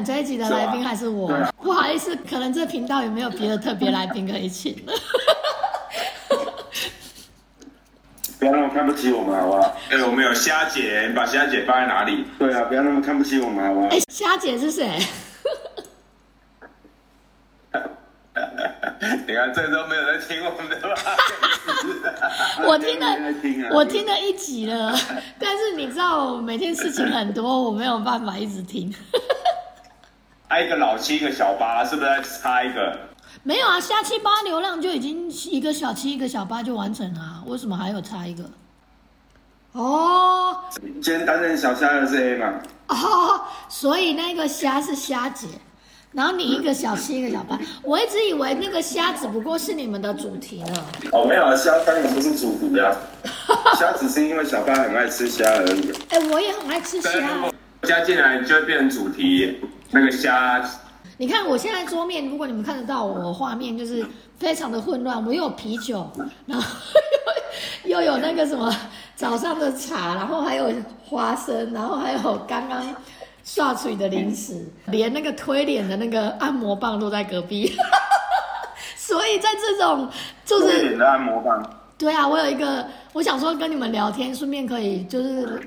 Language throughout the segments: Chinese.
们这一集的来宾还是我 不好意思，可能这频道也没有别的特别来宾可以请了。不要那么看不起我们，好不好？哎、我们有虾姐，你把虾姐放在哪里？对啊，不要那么看不起我们，好不好哎？，虾姐是谁？你看，这都没有人听我们的吧？我听了我听了一集了，但是你知道，我每天事情很多，我没有办法一直听。挨一个老七，一个小八，是不是再差一个？没有啊，下七八流量就已经一个小七一个小八就完成了、啊，为什么还有差一个？哦今天担任小虾的是 A 嘛？哦，所以那个虾是虾姐，然后你一个小七一个小八，我一直以为那个虾只不过是你们的主题呢。哦，没有啊，虾当然不是主题啊，虾只是因为小八很爱吃虾而已。哎、我也很爱吃虾果。加进来就会变成主题，那个虾你看我现在桌面，如果你们看得到我画面，就是非常的混乱。我又有啤酒，然后又有那个什么早上的茶，然后还有花生，然后还有刚刚刷嘴的零食，连那个推脸的那个按摩棒都在隔壁。所以在这种就是点的按摩棒，对啊，我有一个，我想说跟你们聊天，顺便可以就是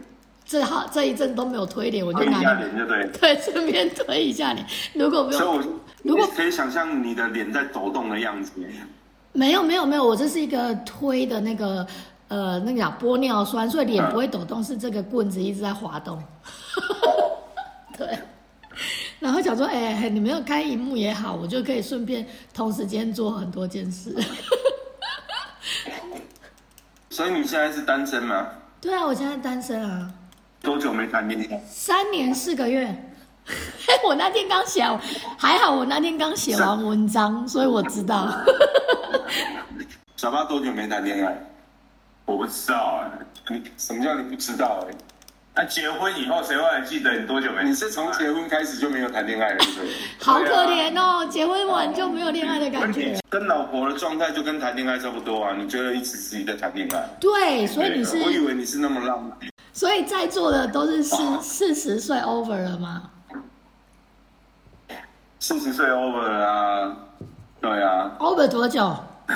这好这一阵都没有推脸，我就推一下拿你脸就对。对顺便推一下脸。如果不用所以我如果可以想象你的脸在抖动的样子。没有没有没有，我这是一个推的那个呃那个叫玻尿酸，所以脸不会抖动，是这个棍子一直在滑动。对，然后想说，哎、你没有开荧幕也好，我就可以顺便同时间做很多件事。所以你现在是单身吗？对啊，我现在单身啊，多久没谈恋爱？三年四个月。我那天刚写完，还好我那天刚写完文章，所以我知道。小八多久没谈恋爱？我不知道哎、你什么叫你不知道、欸？那结婚以后谁会还记得你多久没？你是从结婚开始就没有谈恋爱了，对不对？好可怜哦，结婚完就没有恋爱的感觉。跟老婆的状态就跟谈恋爱差不多啊！你觉得一直自己在谈恋爱？对，所以你是我以为你是那么浪漫。所以在座的都是四四十岁 over 了吗？四十岁 over 了啊，对啊 over 多久？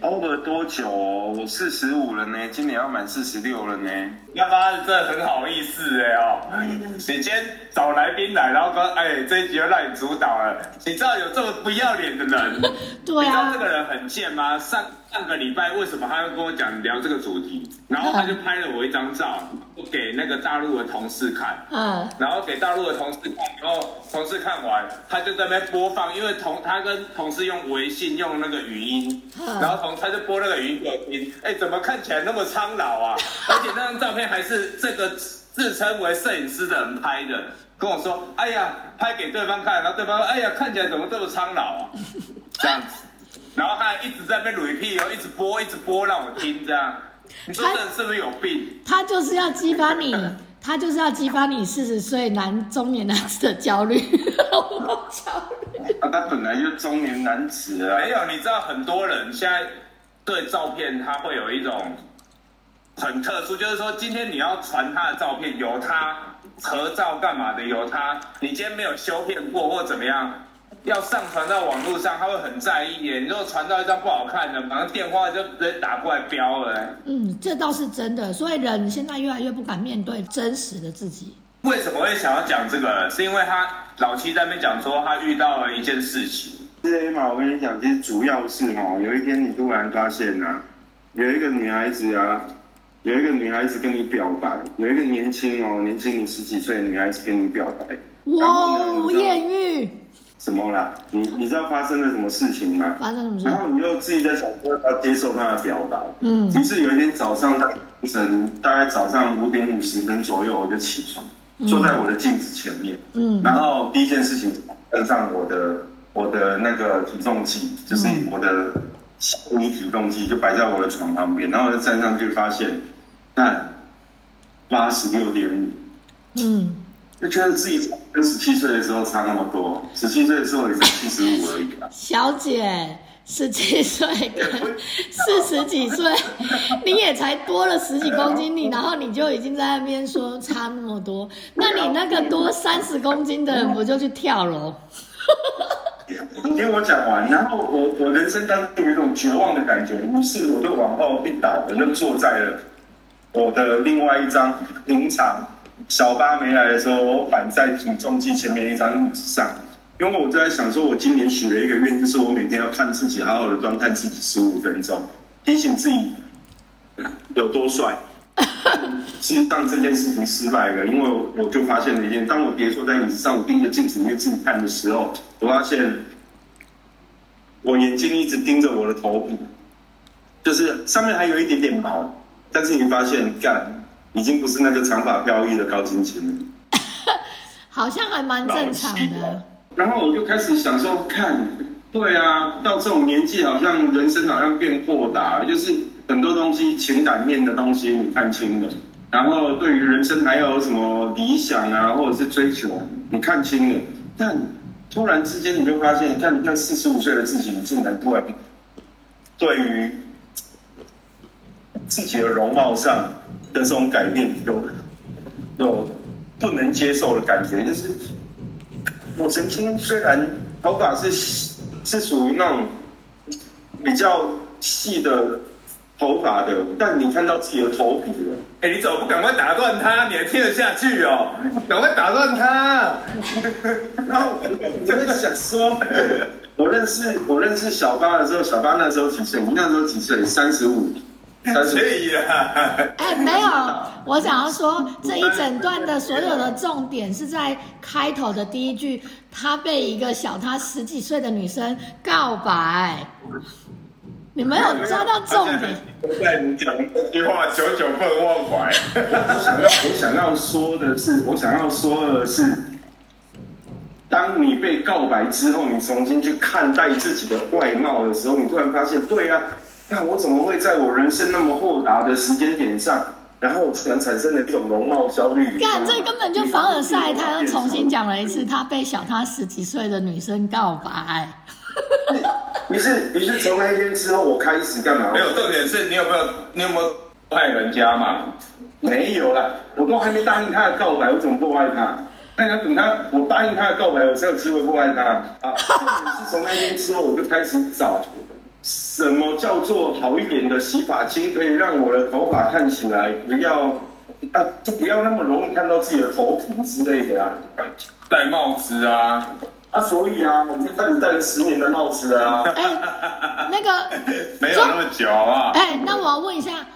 over 多久？我四十五了呢，今年要满四十六了呢。他妈的，真的很好意思哎哦！你今天找来宾来，然后说，哎，这一集就让你主导了。你知道有这么不要脸的人？对啊你知道这，个人很贱吗？上上个礼拜为什么他要跟我讲聊这个主题？然后他就拍了我一张照，我给那个大陆的同事看。嗯，然后给大陆的同事看，然后同事看完，他就在那边播放，因为同他跟同事用微信用那个语音，嗯然后同他就播那个语音给我听，哎，怎么看起来那么苍老啊？而且那张照片还是这个自称为摄影师的人拍的，跟我说，哎呀，拍给对方看，然后对方说，哎呀，看起来怎么这么苍老啊？这样子，然后他一直在那边 repeat 哦，一直播，一直播让我听，这样，你说这人是不是有病？他就是要激发你，他就是要激发你四十岁男中年男子的焦虑，焦虑。啊，他本来就中年男子啊，没有，你知道很多人现在对照片他会有一种很特殊，就是说今天你要传他的照片，有他合照干嘛的，有他，你今天没有修片过或怎么样，要上传到网络上，他会很在意耶。你如果传到一张不好看的，马上电话就直接打过来飙了。嗯，这倒是真的，所以人现在越来越不敢面对真实的自己。为什么会想要讲这个？是因为他老七在那边讲说他遇到了一件事情。是嘛？我跟你讲，其实主要是哈，有一天你突然发现啊，有一个女孩子啊，有一个女孩子跟你表白，有一个年轻哦，年轻你十几岁的女孩子跟你表白，哇，你知道艳遇什么啦？你你知道发生了什么事情吗？发生什么然？后你又自己在想说要接受他的表达，嗯。于是有一天早上，凌晨大概早上五点五十分左右，我就起床，坐在我的镜子前面，嗯。然后第一件事情登上我的我的那个体重计，就是我的迷你体重计，就摆在我的床旁边，然后我就站上去发现，看八十六点五，嗯，就觉得自己跟十七岁的时候差那么多，十七岁的时候也才七十五而已啊。小姐，十七岁跟 四十几岁，你也才多了十几公斤，你然后你就已经在那边说差那么多，那你那个多三十公斤的人不就去跳楼？听我讲完，然后我我人生当中有一种绝望的感觉，于是我就往后一倒，我就坐在了我的另外一张平常小巴没来的时候，我摆在体重机前面一张椅子上，因为我就在想说，我今年许了一个愿，就是我每天要看自己，好好的观看自己十五分钟，提醒自己有多帅。其实上这件事情失败了，因为我就发现了一件，当我跌坐在椅子上，我盯着镜子里面自己看的时候，我发现我眼睛一直盯着我的头部，就是上面还有一点点毛，但是你发现，干，已经不是那个长发飘逸的高晶晶了。好像还蛮正常的。然后我就开始想说，看，对啊，到这种年纪，好像人生好像变豁达，就是很多东西情感面的东西你看清了，然后对于人生还有什么理想啊，或者是追求，你看清了，但突然之间你就发现，看你看四十五岁的自己，你竟然突然对于自己的容貌上的这种改变有有不能接受的感觉，就是我曾经虽然头发是是属于那种比较细的头发的，但你看到自己的头皮了。哎，你怎么不赶快打断他？你还听得下去哦？赶快打断他！然后我在想说，我认识我认识小八的时候，小八那时候几岁？你那时候几岁？三十五，三十可以啊。哎，没有，我想要说这一整段的所有的重点是在开头的第一句，他被一个小他十几岁的女生告白。你没有抓到重点。在你讲这句话，久久不能忘怀。我想要我想要说的是，我想要说的是，当你被告白之后，你重新去看待自己的外貌的时候，你突然发现，对啊，那我怎么会在我人生那么豁达的时间点上，然后突然产生了一种容貌焦虑？干，这根本就凡尔赛，他又重新讲了一次，他被小他十几岁的女生告白。于是，于是从那一天之后，我开始干嘛？没有重点是你有没有你有没有害人家嘛？没有啦，我都还没答应他的告白，我怎么不爱他？那要等他，我答应他的告白，我才有机会不爱他啊！是从那天之后，我就开始找什么叫做好一点的洗发精，可以让我的头发看起来不要啊，就不要那么容易看到自己的头皮之类的啊。戴帽子啊。啊，所以啊，我就开始戴了十年的帽子啊。哎，那个 没有那么久啊。哎，那我要问一下，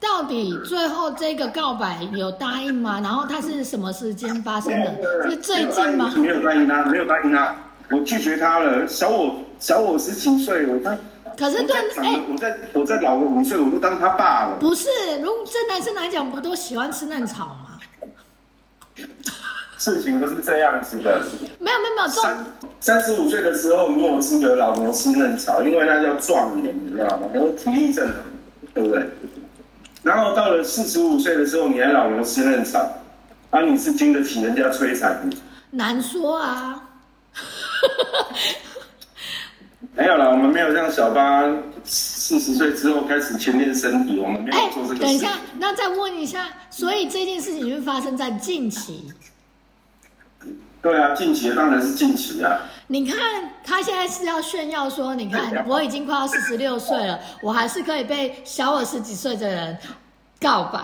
到底最后这个告白有答应吗？然后他是什么时间发生的？是最近吗？没有答应他，没有答应他，我拒绝他了。小我小我十几岁，我他。可是对，哎，我在我在老个五岁，我都当他爸了。不是，如果这男生来讲，不都喜欢吃嫩草吗？事情都是这样子的，没有没有没有。三三十五岁的时候，你有资格老牛吃嫩草，因为那叫壮年，你知道吗？有体力正对不对？然后到了四十五岁的时候，你还老牛吃嫩草，啊，你是经得起人家摧残？难说啊。没有了，我们没有像小八四十岁之后开始训练身体，我们没有做这个。等一下，那再问一下，所以这件事情就发生在近期。对啊，近期当然是近期啊。你看他现在是要炫耀说，你看我已经快要四十六岁了，我还是可以被小我十几岁的人告白。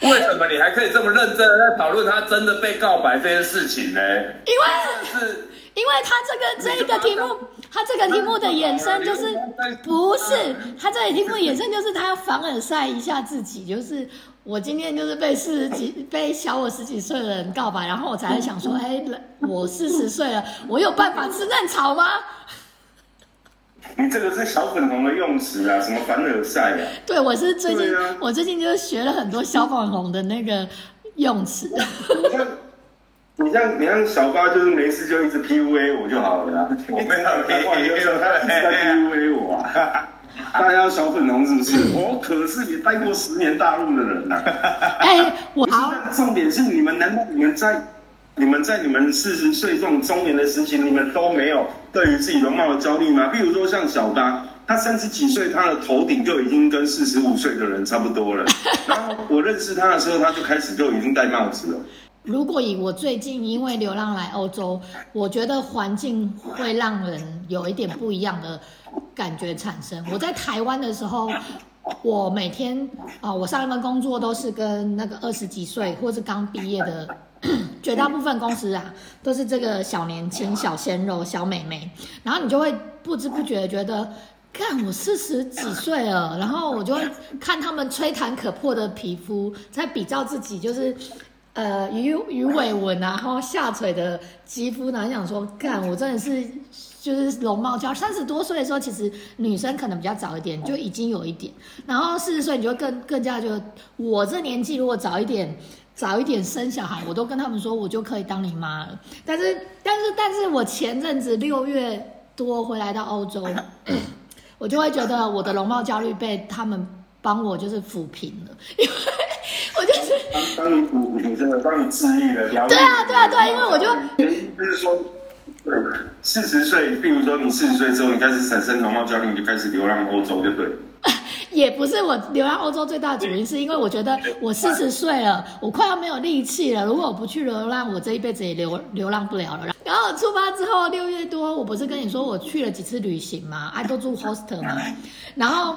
为什么你还可以这么认真的在讨论他真的被告白这件事情呢？因为是，因为他这个这个题目，他这个题目的衍生就是不是他这个题目衍生就是他要凡尔赛一下自己，就是。我今天就是被四十几、被小我十几岁的人告白，然后我才想说，哎，我四十岁了，我有办法吃嫩草吗？你这个是小粉红的用词啊，什么凡尔赛啊？对，我是最近，我最近就是学了很多小粉红的那个用词。你像，你像，小八，就是没事就一直 P U A 我就好了，我没有 P U A，他在 P U A 我啊。大家小粉红是不是？我可是也待过十年大陆的人呐。哎，我好。重点是你们，难道你们在你们在你们四十岁这种中年的时期，你们都没有对于自己容貌的焦虑吗？比如说像小八，他三十几岁，他的头顶就已经跟四十五岁的人差不多了。然后我认识他的时候，他就开始就已经戴帽子了。如果以我最近因为流浪来欧洲，我觉得环境会让人有一点不一样的感觉产生。我在台湾的时候，我每天啊、我上一份工作都是跟那个二十几岁或是刚毕业的，绝大部分公司啊都是这个小年轻、小鲜肉、小美眉，然后你就会不知不觉觉得。看我四十几岁了，然后我就会看他们吹弹可破的皮肤，在比较自己就是呃鱼鱼尾纹啊，然后下垂的肌肤呢，想说，干我真的是就是容貌焦虑。三十多岁的时候，其实女生可能比较早一点，就已经有一点，然后四十岁你就更更加就我这年纪如果早一点。早一点生小孩，我都跟他们说，我就可以当你妈了。但是，但是，但是我前阵子六月多回来到欧洲，我就会觉得我的容貌焦虑被他们帮我就是抚平了，因 为我就是当你你你真的帮你治愈了，疗愈对啊对啊对啊因为我就就是说，对，四十岁，比如说你四十岁之后，你开始产生容貌焦虑，你就开始流浪欧洲，就对了。也不是我流浪欧洲最大的主因，是因为我觉得我四十岁了，我快要没有力气了。如果我不去流浪，我这一辈子也流流浪不了了。然后出发之后六月多，我不是跟你说我去了几次旅行嘛，啊都住 hostel 嘛，然后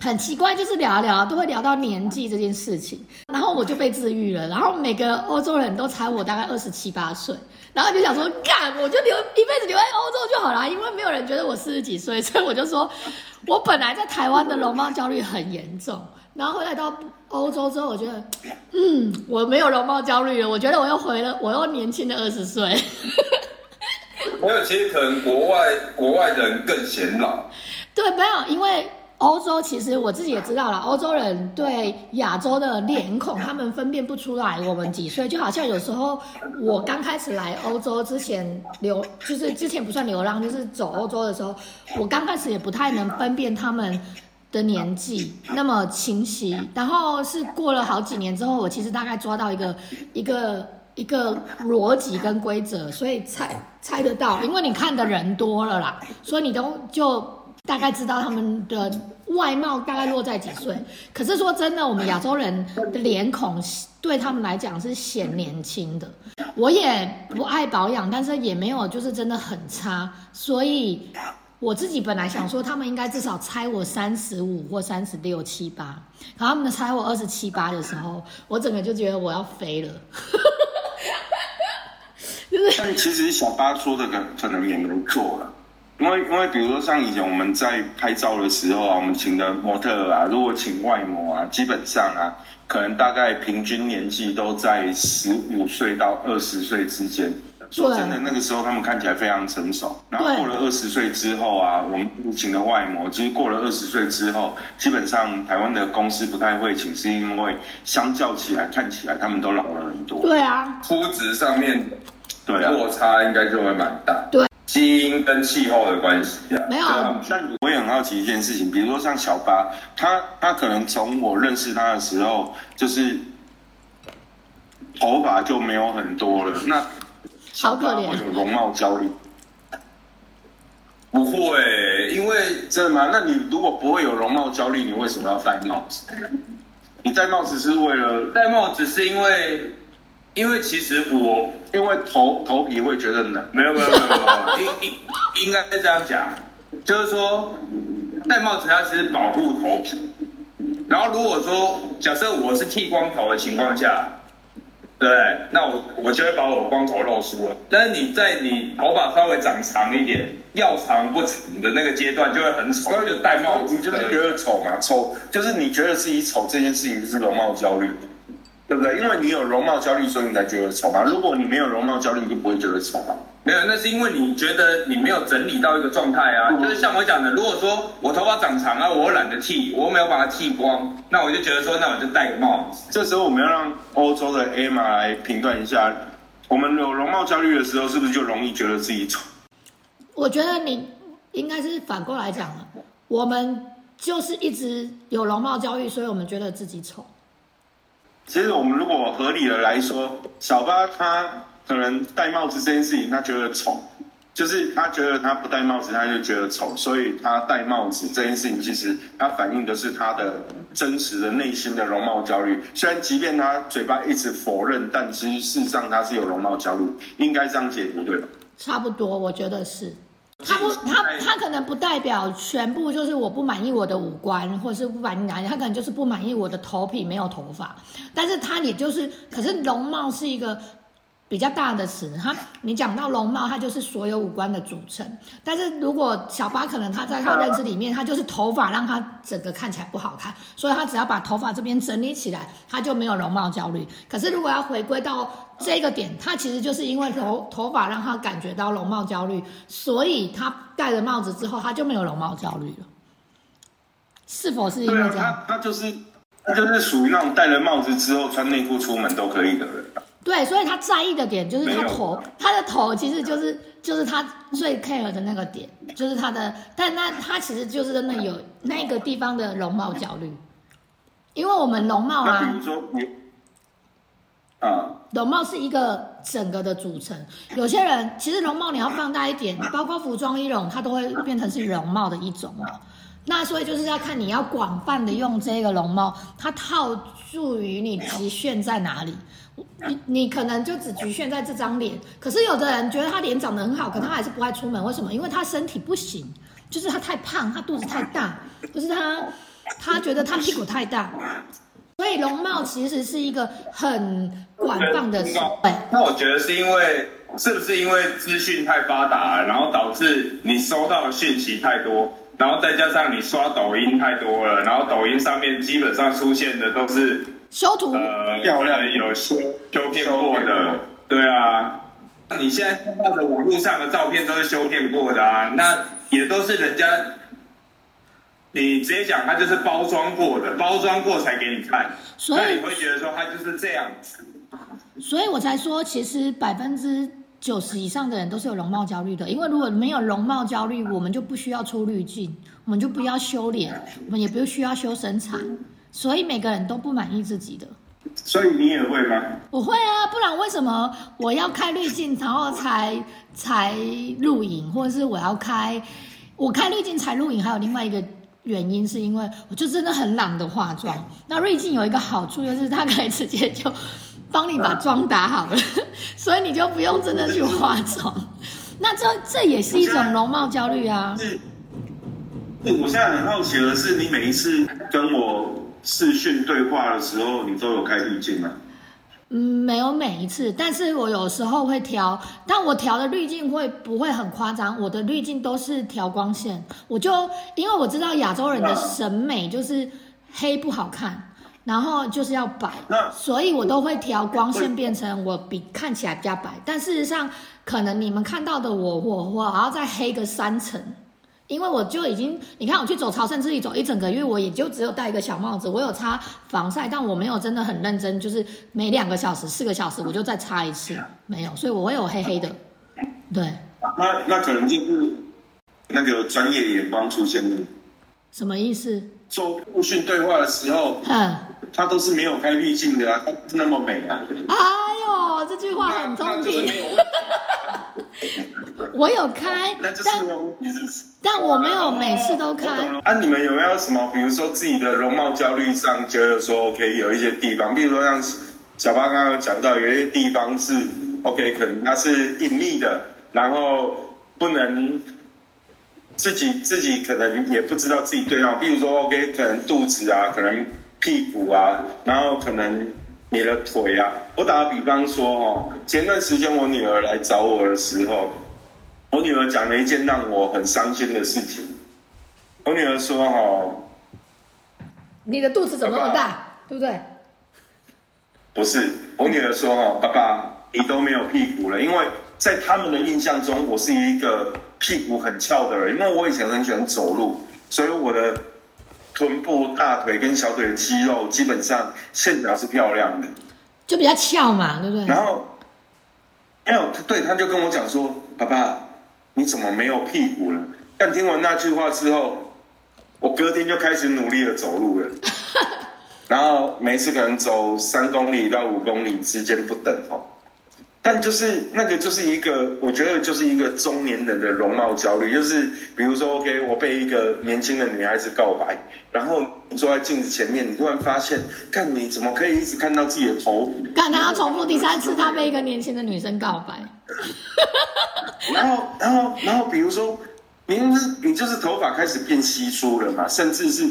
很奇怪，就是聊一聊都会聊到年纪这件事情，然后我就被治愈了。然后每个欧洲人都猜我大概二十七八岁，然后就想说，干我就留一辈子留在欧洲就好啦，因为没有人觉得我四十几岁，所以我就说。我本来在台湾的容貌焦虑很严重，然后回来到欧洲之后，我觉得，嗯，我没有容貌焦虑了。我觉得我又回了，我又年轻了二十岁。没有，其实可能国外国外的人更显老。对，没有，因为欧洲其实我自己也知道了，欧洲人对亚洲的脸孔，他们分辨不出来我们几岁。就好像有时候我刚开始来欧洲之前流，就是之前不算流浪，就是走欧洲的时候，我刚开始也不太能分辨他们的年纪那么清晰。然后是过了好几年之后，我其实大概抓到一个一个一个逻辑跟规则，所以猜猜得到，因为你看的人多了啦，所以你都就。大概知道他们的外貌大概落在几岁，可是说真的，我们亚洲人的脸孔对他们来讲是显年轻的。我也不爱保养，但是也没有就是真的很差，所以我自己本来想说他们应该至少猜我三十五或三十六七八，然后他们猜我二十七八的时候，我整个就觉得我要飞了。就是但其实小八说的可可能也没错了。因为因为比如说像以前我们在拍照的时候啊，我们请的模特啊，如果请外模啊，基本上啊，可能大概平均年纪都在十五岁到二十岁之间。说真的，那个时候他们看起来非常成熟。然后过了二十岁之后啊，我们请的外模，其实过了二十岁之后，基本上台湾的公司不太会请，是因为相较起来看起来他们都老了很多。对啊，肤质上面对啊，落差应该就会蛮大。对。基因跟气候的关系啊，没有。但我也很好奇一件事情，比如说像小八，他他可能从我认识他的时候，就是头发就没有很多了。那好可怜，有容貌焦虑？不会，因为真的吗？那你如果不会有容貌焦虑，你为什么要戴帽子？你戴帽子是为了戴帽子是因为，因为其实我。因为头头皮会觉得冷，没有没有没有没有，应应应该是这样讲，就是说戴帽子它其实保护头皮，然后如果说假设我是剃光头的情况下，对，那我我就会把我光头露出了。但是你在你头发稍微长长一点，要长不长的那个阶段，就会很丑，就戴帽子，你就是觉得丑嘛？丑就是你觉得自己丑这件事情是容貌焦虑。对不对？因为你有容貌焦虑，所以你才觉得丑嘛。如果你没有容貌焦虑，你就不会觉得丑嘛。没有，那是因为你觉得你没有整理到一个状态啊。就是像我讲的，如果说我头发长长啊，我懒得剃，我没有把它剃光，那我就觉得说，那我就戴个帽子。这时候我们要让欧洲的 Emma 来评断一下，我们有容貌焦虑的时候，是不是就容易觉得自己丑？我觉得你应该是反过来讲了，我们就是一直有容貌焦虑，所以我们觉得自己丑。其实我们如果合理的来说，小巴他可能戴帽子这件事情他觉得丑，就是他觉得他不戴帽子他就觉得丑，所以他戴帽子这件事情其实他反映的是他的真实的内心的容貌焦虑。虽然即便他嘴巴一直否认，但其实事实上他是有容貌焦虑，应该这样解读对吧？差不多，我觉得是。他不，他他可能不代表全部就是我不满意我的五官，或者是不满意哪里，他可能就是不满意我的头皮没有头发，但是他也就是，可是容貌是一个。比较大的词，哈，你讲到容貌，它就是所有五官的组成。但是如果小巴可能他在他认知里面，他就是头发让他整个看起来不好看，所以他只要把头发这边整理起来，他就没有容貌焦虑。可是如果要回归到这个点，他其实就是因为头头发让他感觉到容貌焦虑，所以他戴了帽子之后，他就没有容貌焦虑了。是否是因为这样？他他就是他就是属于那种戴了帽子之后穿内裤出门都可以的人。对，所以他在意的点就是他头，他的头其实就是就是他最 care 的那个点，就是他的，但那他其实就是真的有那个地方的容貌焦虑，因为我们容貌啊，比如说你，啊，容貌是一个整个的组成，有些人其实容貌你要放大一点，包括服装衣容，它都会变成是容貌的一种哦。那所以就是要看你要广泛的用这个容貌，它套住于你局限在哪里。你你可能就只局限在这张脸，可是有的人觉得他脸长得很好，可他还是不爱出门。为什么？因为他身体不行，就是他太胖，他肚子太大，就是他他觉得他屁股太大。所以容貌其实是一个很广泛的。那我觉得是因为是不是因为资讯太发达，然后导致你收到的信息太多，然后再加上你刷抖音太多了，然后抖音上面基本上出现的都是。修图？呃漂亮。有修修片过的，对啊，你现在看到的网络上的照片都是修片过的啊，那也都是人家，你直接讲他就是包装过的，包装过才给你看，所以你会觉得说他就是这样子，所以我才说其实百分之九十以上的人都是有容貌焦虑的，因为如果没有容貌焦虑，我们就不需要出滤镜，我们就不要修脸，我们也不需要修身材。所以每个人都不满意自己的，所以你也会吗？我会啊，不然为什么我要开滤镜，然后才才录影，或者是我要开我开滤镜才录影？还有另外一个原因，是因为我就真的很懒得化妆。那滤镜有一个好处，就是它可以直接就帮你把妆打好了，所以你就不用真的去化妆。那这这也是一种容貌焦虑啊。我现在很好奇的是，你每一次跟我。视讯对话的时候，你都有开滤镜吗？嗯，没有每一次，但是我有时候会调，但我调的滤镜会不会很夸张？我的滤镜都是调光线，我就因为我知道亚洲人的审美就是黑不好看，然后就是要白，所以我都会调光线变成我比看起来比较白，但事实上可能你们看到的我，我我还要再黑个三层。因为我就已经，你看我去走朝圣之旅走一整个月，我也就只有戴一个小帽子，我有擦防晒，但我没有真的很认真，就是每两个小时、四个小时我就再擦一次，没有，所以我会有黑黑的。对，那那可能就是那个专业眼光出现了。什么意思？做互训对话的时候，嗯，他都是没有开滤镜的啊，他是那么美啊。哎呦，这句话很中听。我有开，但但我没有每次都开。啊，你们有没有什么，比如说自己的容貌焦虑上，觉得说 OK 有一些地方，比如说像小八刚刚讲到，有一些地方是 OK，可能它是隐秘的，然后不能自己自己可能也不知道自己对号，比如说 OK，可能肚子啊，可能屁股啊，然后可能。你的腿啊！我打个比方说，哦，前段时间我女儿来找我的时候，我女儿讲了一件让我很伤心的事情。我女儿说：“哦，你的肚子怎么那么大？对不对？”不是，我女儿说：“哦，爸爸，你都没有屁股了，因为在他们的印象中，我是一个屁股很翘的人，因为我以前很喜欢走路，所以我的。”臀部、大腿跟小腿的肌肉基本上线条是漂亮的，就比较翘嘛，对不对？然后没有对，他就跟我讲说：“爸爸，你怎么没有屁股了？”但听完那句话之后，我隔天就开始努力的走路了。然后每次可能走三公里到五公里之间不等哦。但就是那个就是一个，我觉得就是一个中年人的容貌焦虑，就是比如说，OK，我被一个年轻的女孩子告白，然后你坐在镜子前面，你突然发现，看你怎么可以一直看到自己的头，看他要重复第三次，他被一个年轻的女生告白，然后，然后，然后，比如说，你就是你就是头发开始变稀疏了嘛，甚至是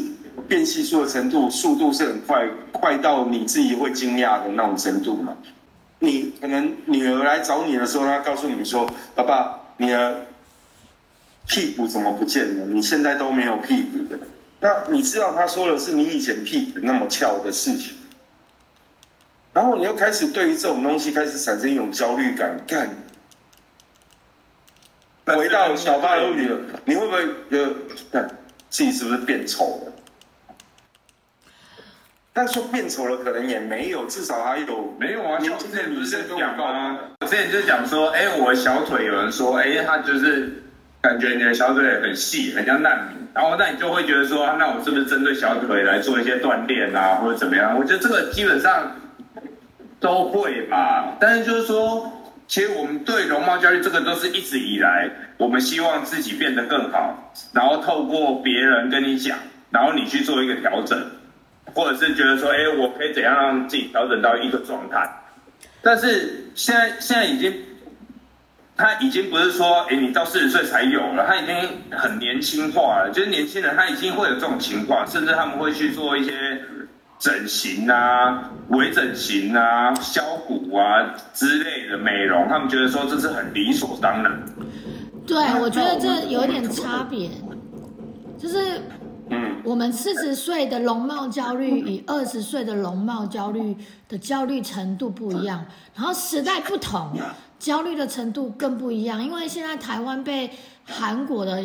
变稀疏的程度，速度是很快，快到你自己会惊讶的那种程度嘛。你可能女儿来找你的时候，她告诉你说：“爸爸，你的屁股怎么不见了？你现在都没有屁股的。”那你知道她说的是你以前屁股那么翘的事情，然后你又开始对于这种东西开始产生一种焦虑感，干。回到小八的女儿，你会不会觉得，看自己是不是变丑了？但说变丑了，可能也没有，至少还有没有啊？年之前女不是讲生跟我告吗？我之前就讲说，哎，我的小腿有人说，哎，他就是感觉你的小腿很细，很像难民。然后那你就会觉得说，那我是不是针对小腿来做一些锻炼啊，或者怎么样？我觉得这个基本上都会吧。但是就是说，其实我们对容貌焦虑这个都是一直以来，我们希望自己变得更好，然后透过别人跟你讲，然后你去做一个调整。或者是觉得说，哎，我可以怎样让自己调整到一个状态？但是现在现在已经，他已经不是说，哎，你到四十岁才有了，他已经很年轻化了。就是年轻人他已经会有这种情况，甚至他们会去做一些整形啊、微整形啊、削骨啊之类的美容，他们觉得说这是很理所当然。对，我觉得这有点差别，就是。嗯，我们四十岁的容貌焦虑与二十岁的容貌焦虑的焦虑程度不一样，然后时代不同，焦虑的程度更不一样。因为现在台湾被韩国的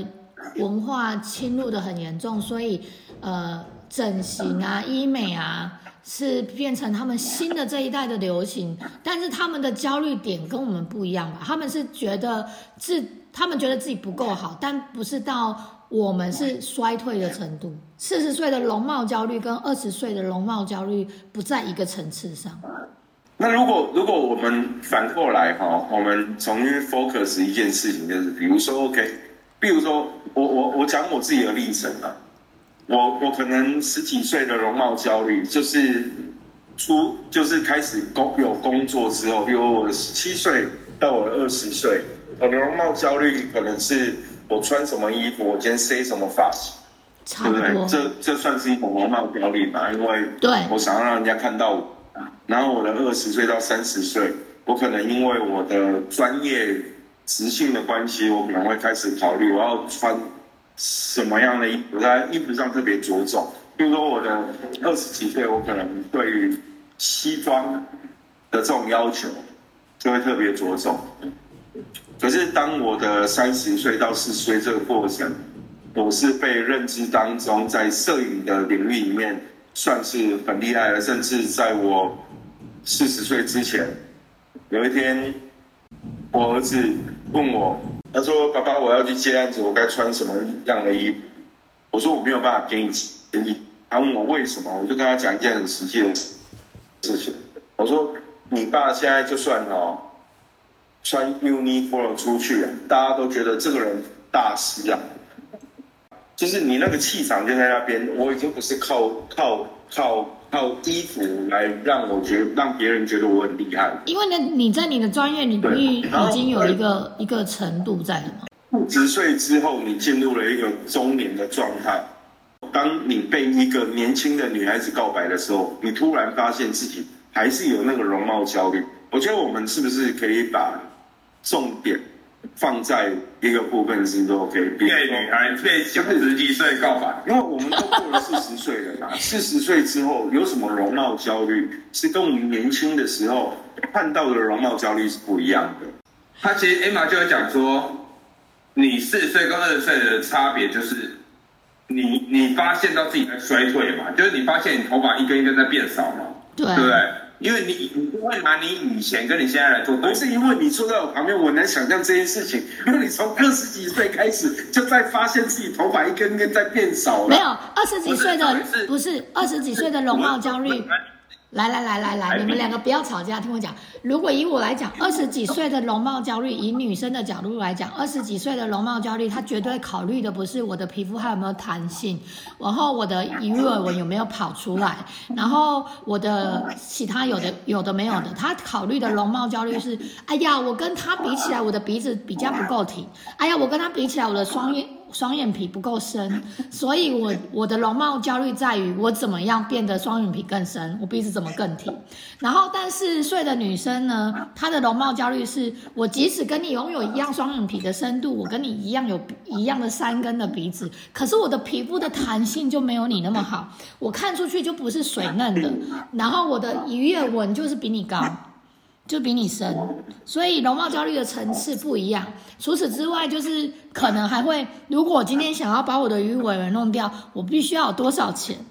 文化侵入的很严重，所以呃，整形啊、医美啊是变成他们新的这一代的流行。但是他们的焦虑点跟我们不一样吧？他们是觉得自他们觉得自己不够好，但不是到。我们是衰退的程度，四十岁的容貌焦虑跟二十岁的容貌焦虑不在一个层次上。那如果如果我们反过来哈，我们重新 focus 一件事情，就是比如说 OK，比如说我我我讲我自己的历程啊，我我可能十几岁的容貌焦虑，就是出就是开始工有工作之后，比如我十七岁到我二十岁，我的容貌焦虑可能是。我穿什么衣服，我今天塞什么发型，对不对？这这算是一种容貌表里吧？因为对我想要让人家看到我。然后我的二十岁到三十岁，我可能因为我的专业直性的关系，我可能会开始考虑我要穿什么样的衣服，在衣服上特别着重。比如说我的二十几岁，我可能对于西装的这种要求就会特别着重。可是，当我的三十岁到四十岁这个过程，我是被认知当中，在摄影的领域里面算是很厉害的。甚至在我四十岁之前，有一天，我儿子问我，他说：“爸爸，我要去接案子，我该穿什么样的衣服？”我说：“我没有办法给你建议。”他问我为什么，我就跟他讲一件很实际的事情。我说：“你爸现在就算哦。”穿 uniform 出去，啊大家都觉得这个人大师啊，就是你那个气场就在那边。我已经不是靠靠靠靠衣服来让我觉让别人觉得我很厉害。因为呢，你在你的专业领域已经有一个一个程度在了嘛。十岁之后，你进入了一个中年的状态。当你被一个年轻的女孩子告白的时候，你突然发现自己还是有那个容貌焦虑。我觉得我们是不是可以把重点放在一个部分是都 OK，被女孩被小十几岁告白，因为我们都过了 四十岁了嘛。四十岁之后有什么容貌焦虑，是跟我们年轻的时候看到的容貌焦虑是不一样的。他其实 Emma 就有讲说，你四十岁跟二十岁的差别就是，你你发现到自己在衰退嘛，就是你发现你头发一根一根在变少嘛，对不对？因为你你不会拿你以前跟你现在来做，不是因为你坐在我旁边，我能想象这件事情。因为你从二十几岁开始就在发现自己头发一根根在变少了。没有二十几岁的不是二十几岁的容貌焦虑，来来来来来，你们两个不要吵架，听我讲。如果以我来讲，二十几岁的容貌焦虑，以女生的角度来讲，二十几岁的容貌焦虑，她绝对考虑的不是我的皮肤还有没有弹性，然后我的鱼尾纹有没有跑出来，然后我的其他有的有的没有的，她考虑的容貌焦虑是，哎呀，我跟她比起来，我的鼻子比较不够挺，哎呀，我跟她比起来，我的双眼。双眼皮不够深，所以我我的容貌焦虑在于我怎么样变得双眼皮更深，我鼻子怎么更挺。然后，但四十岁的女生呢，她的容貌焦虑是我即使跟你拥有一样双眼皮的深度，我跟你一样有一样的三根的鼻子，可是我的皮肤的弹性就没有你那么好，我看出去就不是水嫩的，然后我的鱼跃纹就是比你高。就比你深，所以容貌焦虑的层次不一样。除此之外，就是可能还会，如果我今天想要把我的鱼尾纹弄掉，我必须要有多少钱？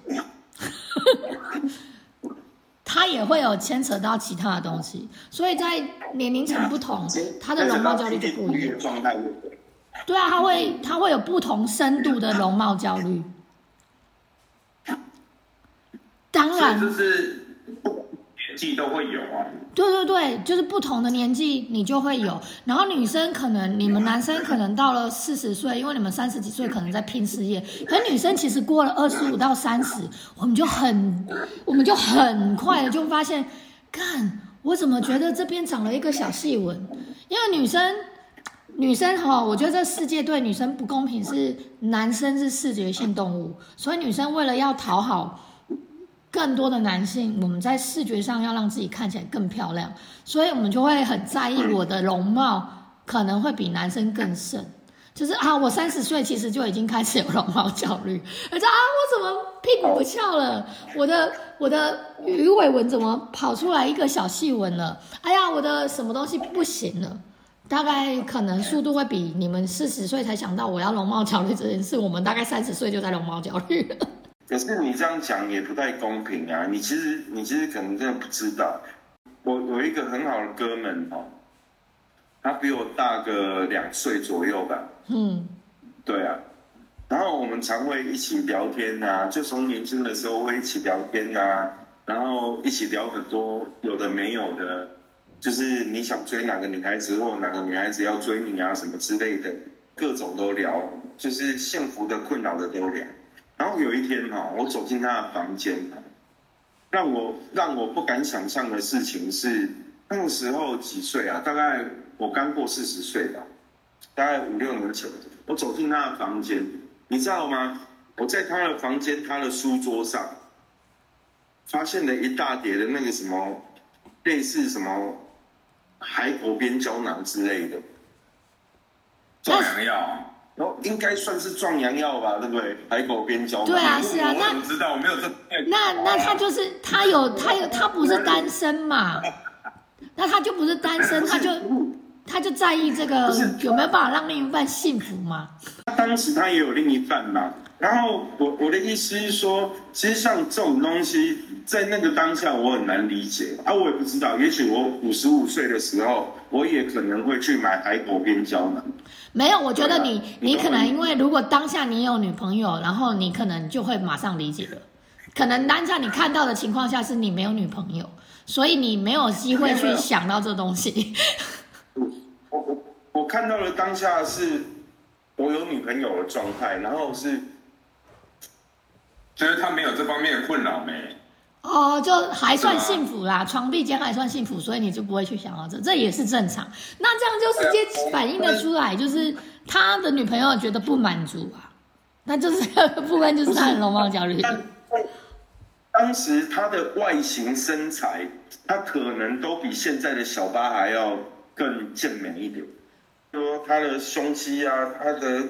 它也会有牵扯到其他的东西，所以在年龄层不同，它的容貌焦虑就不一样。对啊，它会它会有不同深度的容貌焦虑。当然。季都会有啊，对对对，就是不同的年纪你就会有，然后女生可能你们男生可能到了四十岁，因为你们三十几岁可能在拼事业，可女生其实过了二十五到三十，我们就很，我们就很快的就发现，看我怎么觉得这边长了一个小细纹，因为女生女生哈，我觉得这世界对女生不公平，是男生是视觉性动物，所以女生为了要讨好。更多的男性，我们在视觉上要让自己看起来更漂亮，所以我们就会很在意我的容貌可能会比男生更盛。就是啊，我三十岁其实就已经开始有容貌焦虑，而且啊，我怎么屁股不翘了？我的我的鱼尾纹怎么跑出来一个小细纹了？哎呀，我的什么东西不行了？大概可能速度会比你们四十岁才想到我要容貌焦虑这件事，我们大概三十岁就在容貌焦虑了。可是你这样讲也不太公平啊！你其实你其实可能真的不知道，我有一个很好的哥们哦，他比我大个两岁左右吧。嗯，对啊。然后我们常会一起聊天啊，就从年轻的时候会一起聊天啊，然后一起聊很多有的没有的，就是你想追哪个女孩子，或哪个女孩子要追你啊，什么之类的，各种都聊，就是幸福的、困扰的都聊。然后有一天哈，我走进他的房间，让我让我不敢想象的事情是，那个时候几岁啊？大概我刚过四十岁吧，大概五六年前，我走进他的房间，你知道吗？我在他的房间，他的书桌上，发现了一大叠的那个什么，类似什么海口边胶囊之类的，壮阳药。哦，应该算是壮阳药吧，对不对？海狗边胶。对啊，是啊，那我知道？我没有这。那那他就是他有 他有他不是单身嘛？那他就不是单身，他就他就在意这个有没有办法让另一半幸福嘛？当时他也有另一半嘛。然后我我的意思是说，其实像这种东西，在那个当下我很难理解啊，我也不知道，也许我五十五岁的时候，我也可能会去买海口边胶囊。没有，我觉得你你可能因为如果当下你有女朋友，然后你可能就会马上理解了。可能当下你看到的情况下是你没有女朋友，所以你没有机会去想到这东西。我我我看到了当下是我有女朋友的状态，然后是。就是他没有这方面的困扰没？哦，就还算幸福啦，床壁间还算幸福，所以你就不会去想到这，这也是正常。那这样就直接反映的出来，就是他的女朋友觉得不满足啊，那就是部分就是他的容貌焦虑。当时他的外形身材，他可能都比现在的小八还要更健美一点，说他的胸肌啊，他的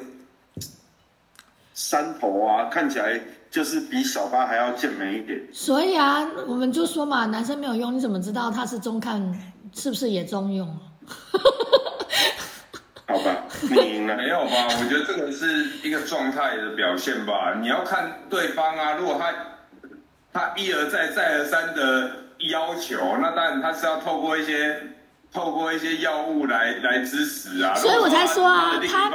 山头啊，看起来。就是比小八还要健美一点，所以啊，我们就说嘛，男生没有用，你怎么知道他是中看，是不是也中用？好吧，你赢了。没有吧？我觉得这个是一个状态的表现吧。你要看对方啊，如果他他一而再再而三的要求，那当然他是要透过一些透过一些药物来来支持啊。所以我才说啊，他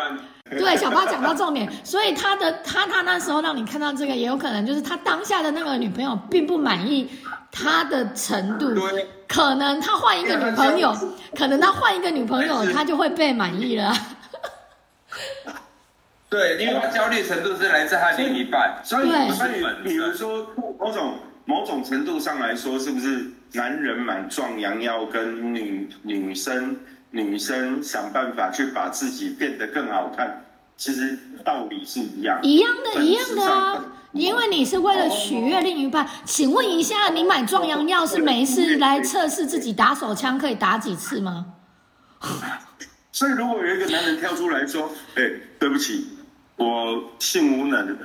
对，小八讲到重点，所以他的他他那时候让你看到这个，也有可能就是他当下的那个女朋友并不满意他的程度，可能他换一个女朋友，可能他换一个女朋友，他就会被满意了。对，因为他焦虑程度是来自他另一半，所以对。所以比如说某种某种程度上来说，是不是男人买壮阳药跟女女生女生想办法去把自己变得更好看，其实道理是一样。一样的，一样的啊。因为你是为了取悦另一半，请问一下，你买壮阳药是没事来测试自己打手枪可以打几次吗？所以如果有一个男人跳出来说：“哎、对不起，我性无能，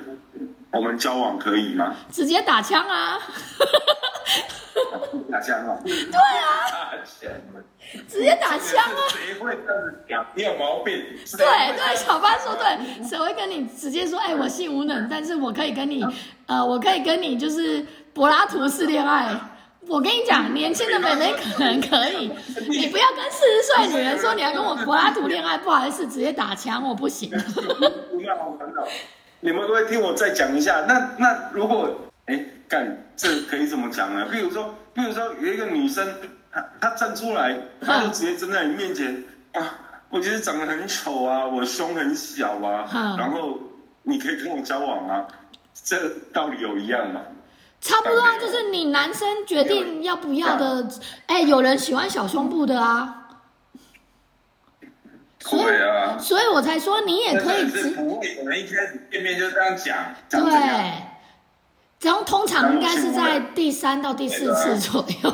我们交往可以吗直接打枪啊！打枪啊！对啊，直接打枪啊！谁会这样？你有毛病。对对，小八说对，谁会跟你直接说，哎，我性无能，但是我可以跟你，呃，我可以跟你就是柏拉图式恋爱。我跟你讲，年轻的妹妹可能可以，你不要跟四十岁女人说你要跟我柏拉图恋爱，不好意思，直接打枪，我不行。那好玩哦！你们都会听我再讲一下。那那如果哎干，这可以怎么讲呢？比如说，比如说有一个女生，她她站出来，她就直接站在你面前啊，我觉得长得很丑啊，我胸很小啊，嗯然后你可以跟我交往啊，这道理有一样吗？差不多啊，就是你男生决定要不要的。哎，有人喜欢小胸部的啊，所以啊，所以我才说你也可以直是不会有人一开始见面就这样讲。对，然后通常应该是在第三到第四次左右。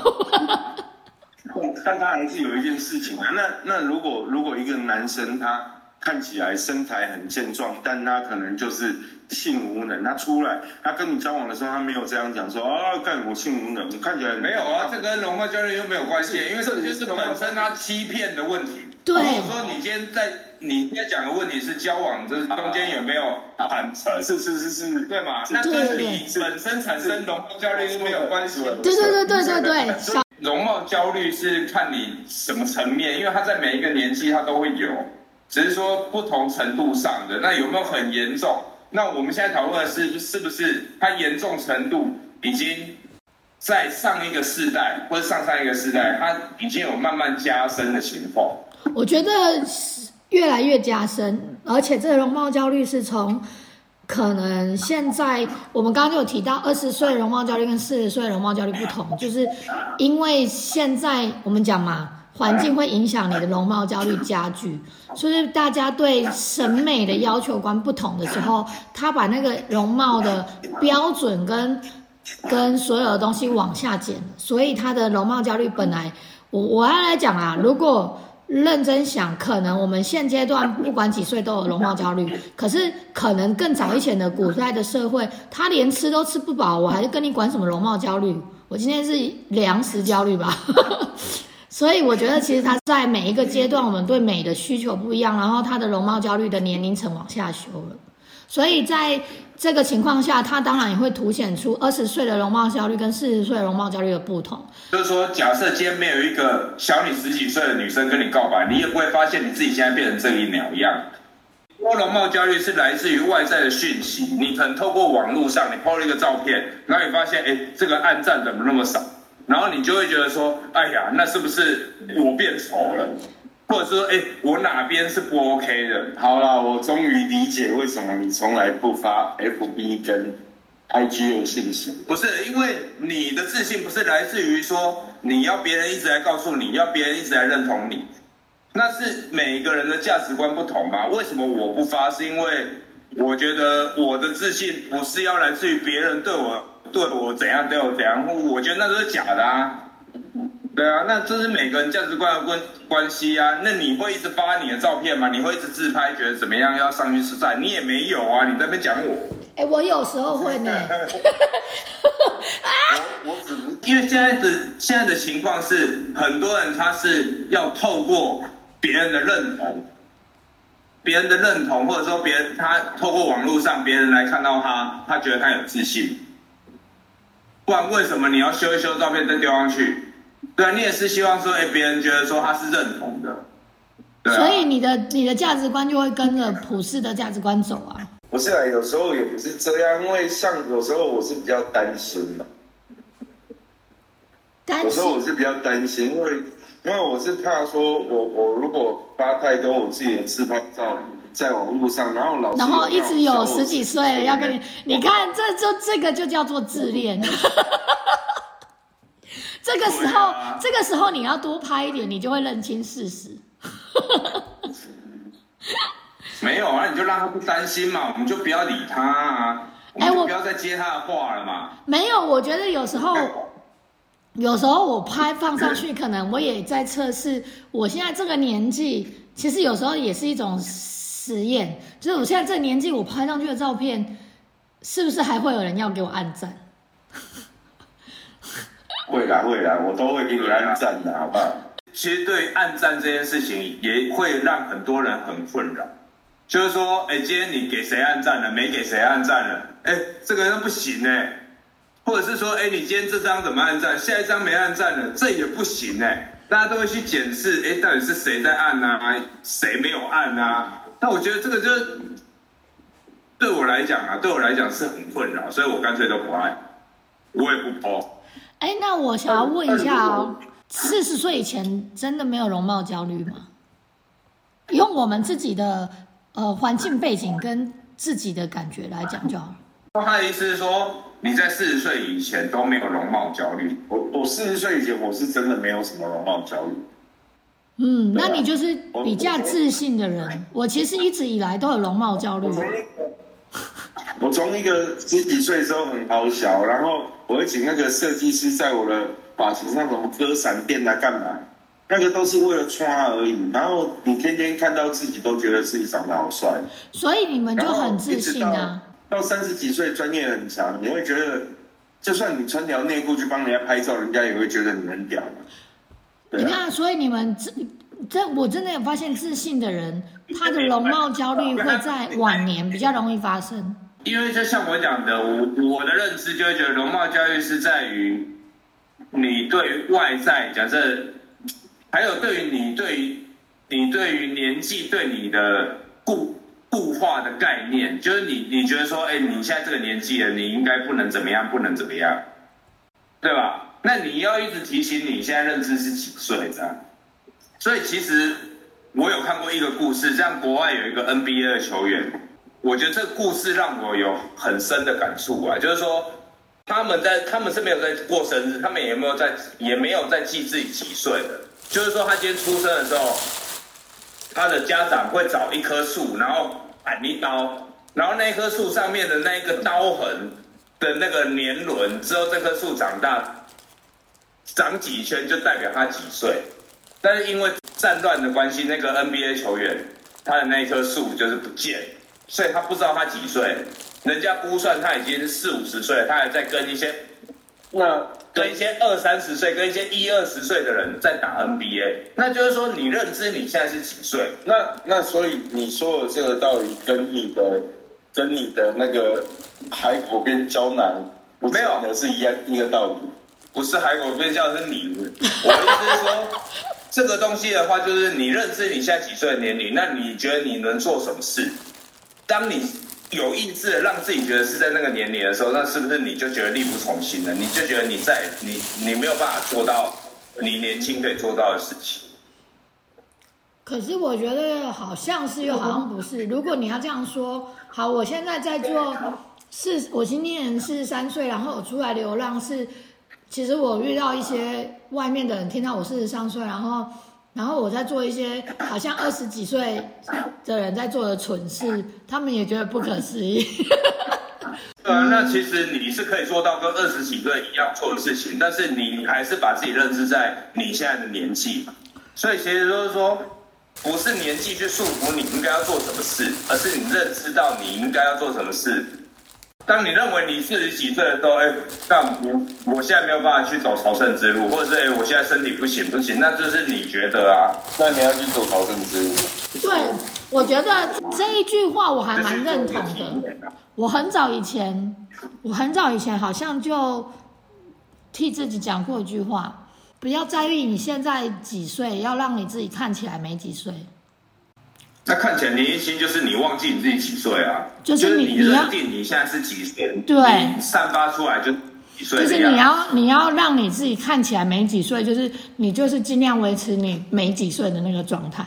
但他还是有一件事情啊。那那如果如果一个男生他看起来身材很健壮，但他可能就是性无能，他出来他跟你交往的时候，他没有这样讲说啊，干我性无能，我看起来没有啊，这跟容貌焦虑又没有关系，因为这就是本身他欺骗的问题。对如果说你今天在你在讲的问题是交往就是中间有没有坦诚，是是是是，对嘛？那跟你本身产生容貌焦虑是没有关系的。对对对对对对，容貌焦虑是看你什么层面，因为它在每一个年纪它都会有，只是说不同程度上的。那有没有很严重？那我们现在讨论的是，是不是它严重程度已经在上一个世代或者上上一个世代，它已经有慢慢加深的情况。我觉得是越来越加深，而且这个容貌焦虑是从可能现在我们刚刚就有提到，二十岁容貌焦虑跟四十岁容貌焦虑不同，就是因为现在我们讲嘛，环境会影响你的容貌焦虑加剧，所以大家对审美的要求观不同的时候，他把那个容貌的标准跟跟所有的东西往下减，所以他的容貌焦虑本来，我我要来讲啊，如果认真想，可能我们现阶段 不管几岁都有容貌焦虑，可是可能更早以前的古代的社会，他连吃都吃不饱，我还是跟你管什么容貌焦虑？我今天是粮食焦虑吧。所以我觉得，其实他在每一个阶段，我们对美的需求不一样，然后他的容貌焦虑的年龄层往下修了。所以在这个情况下，他当然也会凸显出二十岁的容貌焦虑跟四十岁的容貌焦虑的不同。就是说，假设今天没有一个小你十几岁的女生跟你告白，你也不会发现你自己现在变成这一鸟一样。多容貌焦虑是来自于外在的讯息，你可能透过网络上，你 PO 了一个照片，然后你发现，哎，这个暗赞怎么那么少？然后你就会觉得说，哎呀，那是不是我变丑了？或者说，哎，我哪边是不 OK 的？好啦，我终于理解为什么你从来不发 FB 跟 IG 的信息。不是，因为你的自信不是来自于说你要别人一直来告诉你，要别人一直来认同你，那是每个人的价值观不同嘛。为什么我不发？是因为我觉得我的自信不是要来自于别人对我对我怎样对我怎样，我觉得那都是假的啊。对啊，那这是每个人价值观的关关系啊。那你会一直发你的照片吗？你会一直自拍，觉得怎么样要上去吃饭？你也没有啊，你在那边讲我。哎，我有时候会呢。我只因为现在的现在的情况是，很多人他是要透过别人的认同，别人的认同，或者说别人他透过网络上别人来看到他，他觉得他有自信。不然为什么你要修一修照片再丢上去？对啊，你也是希望说，哎，别人觉得说他是认同的。对啊所以你的你的价值观就会跟着普世的价值观走啊。不是啊，有时候也不是这样，因为像有时候我是比较担心的，担有时候我是比较担心，因为因为我是怕说我我如果发太多我自己的自拍照在网络上，然后老师然后一直有十几岁要跟你你，你看这就这个就叫做自恋。这个时候这个时候你要多拍一点，你就会认清事实。没有啊，你就让他不担心嘛，我们就不要理他啊，我哎我们就不要再接他的话了嘛。没有，我觉得有时候，有时候我拍放上去，可能我也在测试我现在这个年纪，其实有时候也是一种实验，就是我现在这个年纪，我拍上去的照片，是不是还会有人要给我按赞？会啦会啦，我都会给你按赞的，好不好？其实对暗战这件事情，也会让很多人很困扰。就是说，哎，今天你给谁按赞了，没给谁按赞了，哎，这个人不行哎。或者是说，哎，你今天这张怎么按赞，下一张没按赞了，这也不行哎。大家都会去检视，哎，到底是谁在按啊，谁没有按啊？那我觉得这个就是对我来讲啊，对我来讲是很困扰，所以我干脆都不按，我也不 p。哎，那我想要问一下哦，四十岁以前真的没有容貌焦虑吗？用我们自己的呃环境背景跟自己的感觉来讲就好了。他的意思是说，你在四十岁以前都没有容貌焦虑，我我四十岁以前我是真的没有什么容貌焦虑，嗯，那你就是比较自信的人。我其实一直以来都有容貌焦虑我。从我从一个十几岁的时候很好小，然后我会请那个设计师在我的发型上什么割闪电啊干嘛，那个都是为了穿而已。然后你天天看到自己都觉得自己长得好帅，所以你们就很自信啊。到三十几岁专业很强，你会觉得，就算你穿条内裤去帮人家拍照，人家也会觉得你很屌你看，所以你们这这，我真的有发现，自信的人他的容貌焦虑会在 晚年比较容易发生。因为就像我讲的，我我的认知就会觉得容貌焦虑是在于你对于外在，假设还有对于你对于你对于年纪对你的固固化的概念，就是你你觉得说，哎，你现在这个年纪了，你应该不能怎么样，不能怎么样，对吧？那你要一直提醒你现在认知是几岁这样。所以其实我有看过一个故事，像国外有一个 NBA 的球员，我觉得这个故事让我有很深的感触啊，就是说他们在他们是没有在过生日，他们也没有在也没有在记自己几岁的，就是说他今天出生的时候，他的家长会找一棵树，然后砍一刀，然后那棵树上面的那一个刀痕的那个年轮，之后这棵树长大长几圈就代表他几岁。但是因为战乱的关系，那个 NBA 球员他的那一棵树就是不见，所以他不知道他几岁。人家估算他已经四五十岁，他还在跟一些那跟一些二三十岁、跟一些一二十岁的人在打 NBA。那就是说，你认知你现在是几岁？那那所以你说的这个道理跟你的跟你的那个海口跟胶囊不没有的是一样一个道理。不是海狗变叫是你。我的意思是说，这个东西的话，就是你认知你现在几岁的年龄，那你觉得你能做什么事？当你有意志的让自己觉得是在那个年龄的时候，那是不是你就觉得力不从心了？你就觉得你在你你没有办法做到你年轻可以做到的事情。可是我觉得好像是又好像不是。如果你要这样说，好，我现在在做四，我今年四十三岁，然后我出来流浪是，其实我遇到一些外面的人听到我四十三岁，然后然后我在做一些好像二十几岁的人在做的蠢事，他们也觉得不可思议。对啊，那其实你是可以做到跟二十几岁一样做的事情，但是你还是把自己认知在你现在的年纪。所以其实就是说，不是年纪去束缚你应该要做什么事，而是你认知到你应该要做什么事。当你认为你四十几岁的时候，哎，但我我现在没有办法去走朝圣之路，或者是哎，我现在身体不行不行，那就是你觉得啊。那你要去走朝圣之路。对，我觉得这一句话我还蛮认同的。我很早以前，我很早以前好像就替自己讲过一句话：不要在意你现在几岁，要让你自己看起来没几岁。那看起来年轻，就是你忘记你自己几岁啊？就是你要认定你现在是几岁，对散发出来就几岁就是。你要你要让你自己看起来没几岁，就是你就是尽量维持你没几岁的那个状态。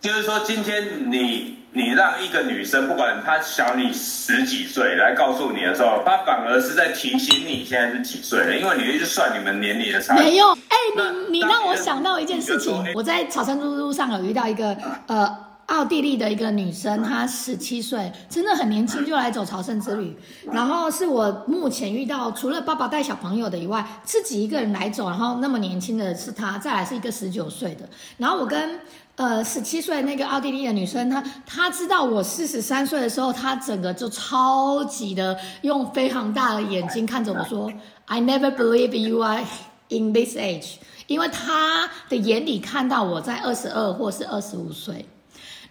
就是说，今天你你让一个女生，不管她小你十几岁，来告诉你的时候，她反而是在提醒你现在是几岁了，因为你一直算你们年龄的差距。没有，哎、那你你让我想到一件事情我在草山路路上有遇到一个呃奥地利的一个女生，她十七岁，真的很年轻就来走朝圣之旅。然后是我目前遇到除了爸爸带小朋友的以外，自己一个人来走，然后那么年轻的是她，再来是一个十九岁的。然后我跟呃十七岁那个奥地利的女生，她她知道我四十三岁的时候，她整个就超级的用非常大的眼睛看着我说：“I never believe you are in this age。”因为她的眼里看到我在二十二或是二十五岁。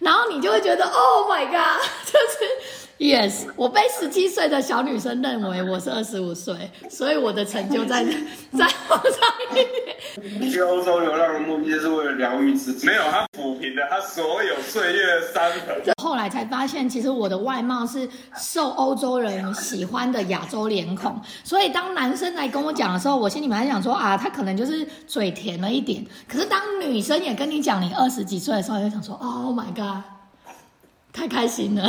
然后你就会觉得，Oh my god，就是 Yes，我被十七岁的小女生认为我是二十五岁，所以我的成就在 在往上一点。去欧洲流浪的目的就是为了疗愈自己。没有，他抚平了他所有岁月的伤痕。后来才发现，其实我的外貌是受欧洲人喜欢的亚洲脸孔，所以当男生来跟我讲的时候，我心里面还想说啊，他可能就是嘴甜了一点。可是当女生也跟你讲你二十几岁的时候，就想说，Oh my god，太开心了。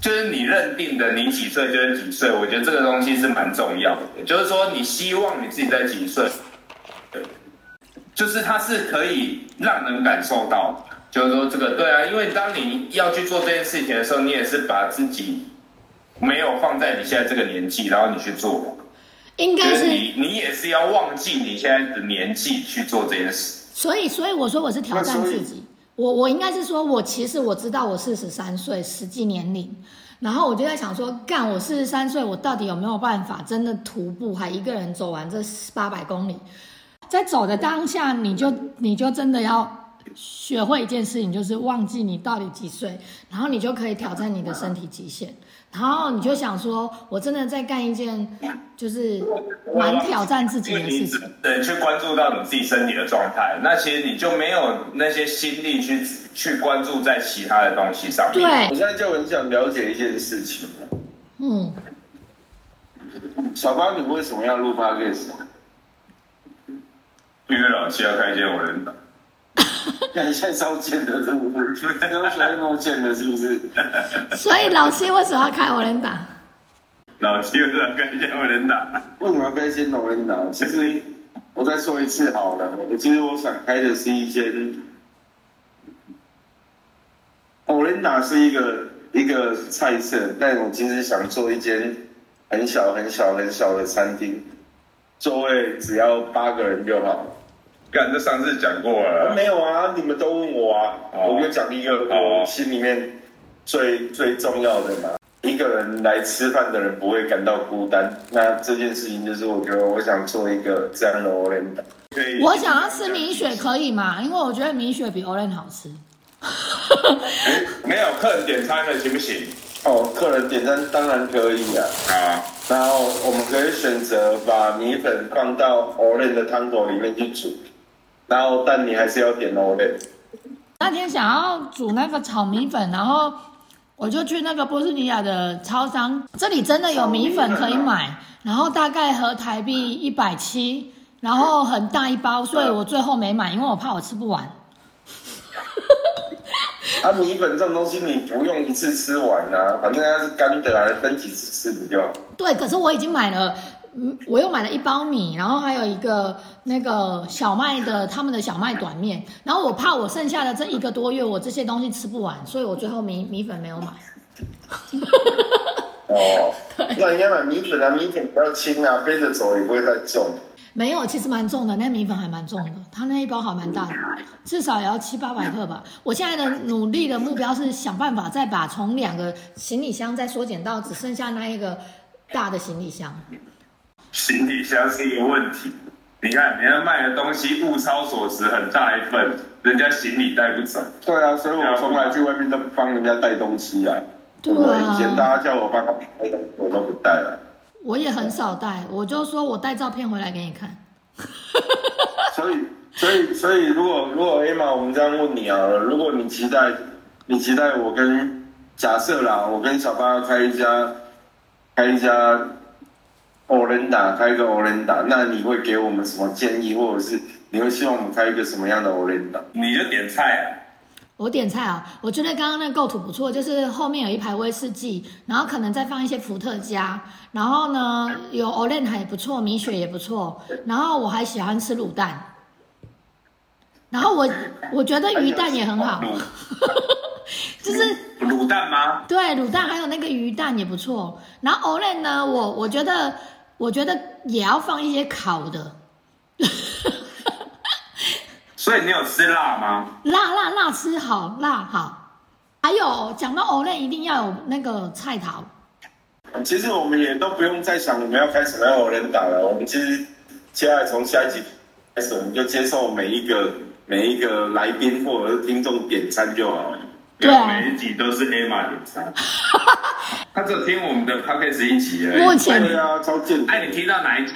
就是你认定的你几岁就是几岁，我觉得这个东西是蛮重要的。就是说，你希望你自己在几岁，对，就是它是可以让人感受到的。就是说，这个对啊，因为当你要去做这件事情的时候，你也是把自己没有放在你现在这个年纪，然后你去做，应该是，是你你也是要忘记你现在的年纪去做这件事。所以所以我说我是挑战自己。我我应该是说，我其实我知道我四十三岁实际年龄，然后我就在想说，干我四十三岁，我到底有没有办法真的徒步还一个人走完这八百公里？在走的当下，你就你就真的要学会一件事情，就是忘记你到底几岁，然后你就可以挑战你的身体极限。然后你就想说，我真的在干一件 就是蛮挑战自己的事情。对去关注到你自己身体的状态，那其实你就没有那些心力去去关注在其他的东西上面。对我，现在就很想了解一件事情，嗯，小八，你为什么要录 podcast？因为老七要开一间我人档，看你现在超贱的，是不是？刚刚学那么贱的，是不是？所以老七为什么要开我人档？老七又要开一间我人档，为什么要开一间农人岛？其实我再说一次好了，我其实我想开的是一间，农人岛是一个一个菜色，但我其实想做一间很小很小很小的餐厅，座位只要八个人就好。干这上次讲过了，没有啊，你们都问我啊，哦我就讲一个哦我心里面最最重要的嘛。一个人来吃饭的人不会感到孤单，那这件事情就是我觉得我想做一个这样的 o l e n 可以我想要吃米雪可以吗？因为我觉得米雪比 Orange 好吃。哎没有客人点餐了行不行？哦，客人点餐当然可以啊，啊，然后我们可以选择把米粉放到 o e n 的汤头里面去煮，然后但你还是要点 e n 那天想要煮那个炒米粉，然后我就去那个波斯尼亚的超商，这里真的有米粉可以买，然后大概合台币一百七，然后很大一包，所以我最后没买，因为我怕我吃不完。啊，米粉这种东西你不用一次吃完啊，反正它是干的啊，分几次吃不就好？对，可是我已经买了，嗯，我又买了一包米，然后还有一个那个小麦的他们的小麦短面，然后我怕我剩下的这一个多月我这些东西吃不完，所以我最后米米粉没有买。哦，那应该买米粉啊，米粉比较轻啊，背着走也不会太重。没有，其实蛮重的，那米粉还蛮重的，它那一包还蛮大的，至少也要七八百克吧。我现在的努力的目标是想办法再把从两个行李箱再缩减到只剩下那一个大的行李箱。行李箱是一个问题。你看人家卖的东西物超所值，很大一份，人家行李带不走。对啊，所以我从来去外面都不帮人家带东西啊。对啊以前大啊，家叫我帮他带东西，我都不带了。我也很少带，我就说我带照片回来给你看。所以，所以，所以，如果如果 Emma，我们这样问你啊，如果你期待你期待我跟假设啦，我跟小八要开一家开一家欧伦达，开一个欧伦达，那你会给我们什么建议，或者是你会希望我们开一个什么样的欧伦达？你就点菜啊。我点菜啊，我觉得刚刚那个构图不错，就是后面有一排威士忌，然后可能再放一些伏特加，然后呢有 e n 还不错，米雪也不错，然后我还喜欢吃卤蛋，然后我我觉得鱼蛋也很好，就是卤蛋吗？对卤蛋还有那个鱼蛋也不错，然后 e n 呢，我我觉得我觉得也要放一些烤的。所以你有吃辣吗？辣辣辣吃好辣好，还有讲到 e n 一定要有那个菜桃。其实我们也都不用再想我们要开什么样的欧伦达了，我们其实接下来从下一集开始，我们就接受每一个每一个来宾或者是听众点餐就好了。对啊每一集都是 Emma 点餐。他只有听我们的 podcast 一集而已。目前对啊，超贱。哎，你听到哪一集？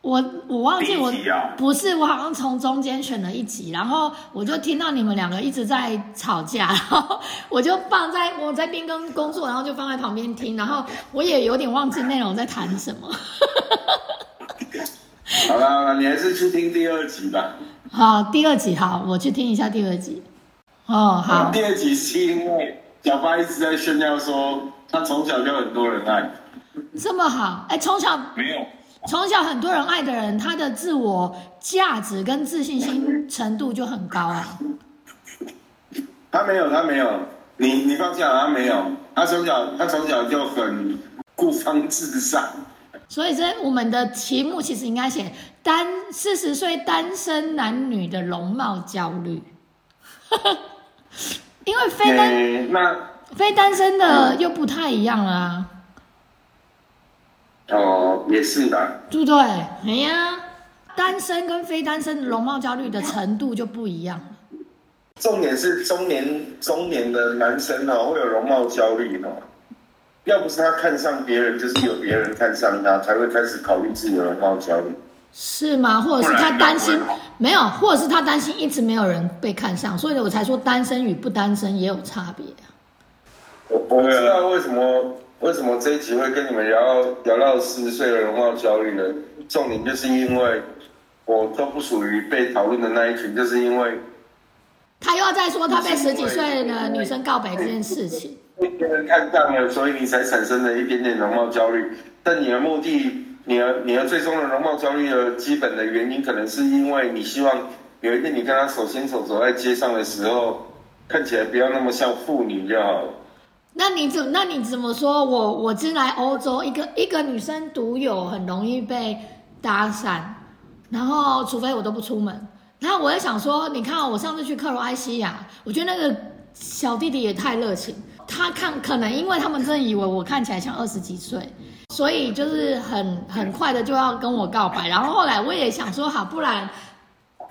我我忘记我不是，我好像从中间选了一集，然后我就听到你们两个一直在吵架，然后我就放在我在边跟工作，然后就放在旁边听，然后我也有点忘记内容在谈什么。好了，你还是去听第二集吧。好，第二集好，我去听一下第二集。哦，好，第二集是因为小八一直在炫耀说他从小就很多人爱。这么好，哎，从小没有。从小很多人爱的人，他的自我价值跟自信心程度就很高啊。他没有，他没有，你你放心好，他没有，他从小他从小就很孤芳自赏。所以这我们的题目其实应该写单四十岁单身男女的容貌焦虑，因为非单、诶那非单身的又不太一样啦、哦也是的，对不对？哎呀，单身跟非单身的容貌焦虑的程度就不一样了。重点是中年中年的男生哦会有容貌焦虑哦。要不是他看上别人，就是有别人看上他，才会开始考虑自己的容貌焦虑。是吗？或者是他担心没有，或者是他担心一直没有人被看上，所以我才说单身与不单身也有差别啊。我不知道为什么为什么这一集会跟你们聊到聊到四十岁的容貌焦虑呢？重点就是因为我都不属于被讨论的那一群，就是因为他又要再说他被十几岁的女生告白这件事情。被别人看上了，所以你才产生了一点点容貌焦虑。但你的目的，你的你的最终的容貌焦虑的基本的原因，可能是因为你希望有一天你跟他手牵手走在街上的时候，看起来不要那么像妇女就好。那你怎那你怎么说？我我进来欧洲，一个一个女生独有，很容易被搭讪，然后除非我都不出门。然后我在想说，你看我上次去克罗埃西亚，我觉得那个小弟弟也太热情，他看可能因为他们真的以为我看起来像二十几岁，所以就是很很快的就要跟我告白。然后后来我也想说，好，不然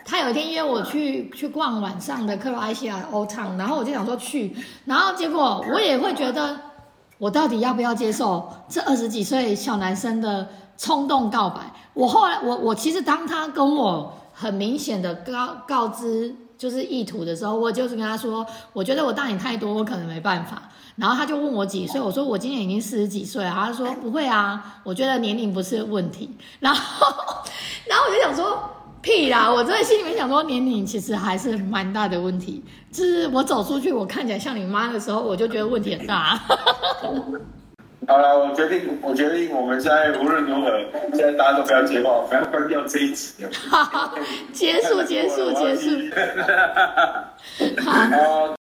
他有一天约我去去逛晚上的克罗埃西亚欧唱，然后我就想说去，然后结果我也会觉得，我到底要不要接受这二十几岁小男生的冲动告白？我后来我我其实当他跟我很明显的告告知就是意图的时候，我就是跟他说，我觉得我大你太多，我可能没办法。然后他就问我几岁，我说我今年已经四十几岁了，他说不会啊，我觉得年龄不是问题。然后，然后我就想说，屁啦！我真的心里面想说，年龄其实还是蛮大的问题。就是我走出去，我看起来像你妈的时候，我就觉得问题很大。好了，我决定，我决定，我们现在无论如何，现在大家都不要接话，我们要关掉这一集了。结束，结束，结束。好。好。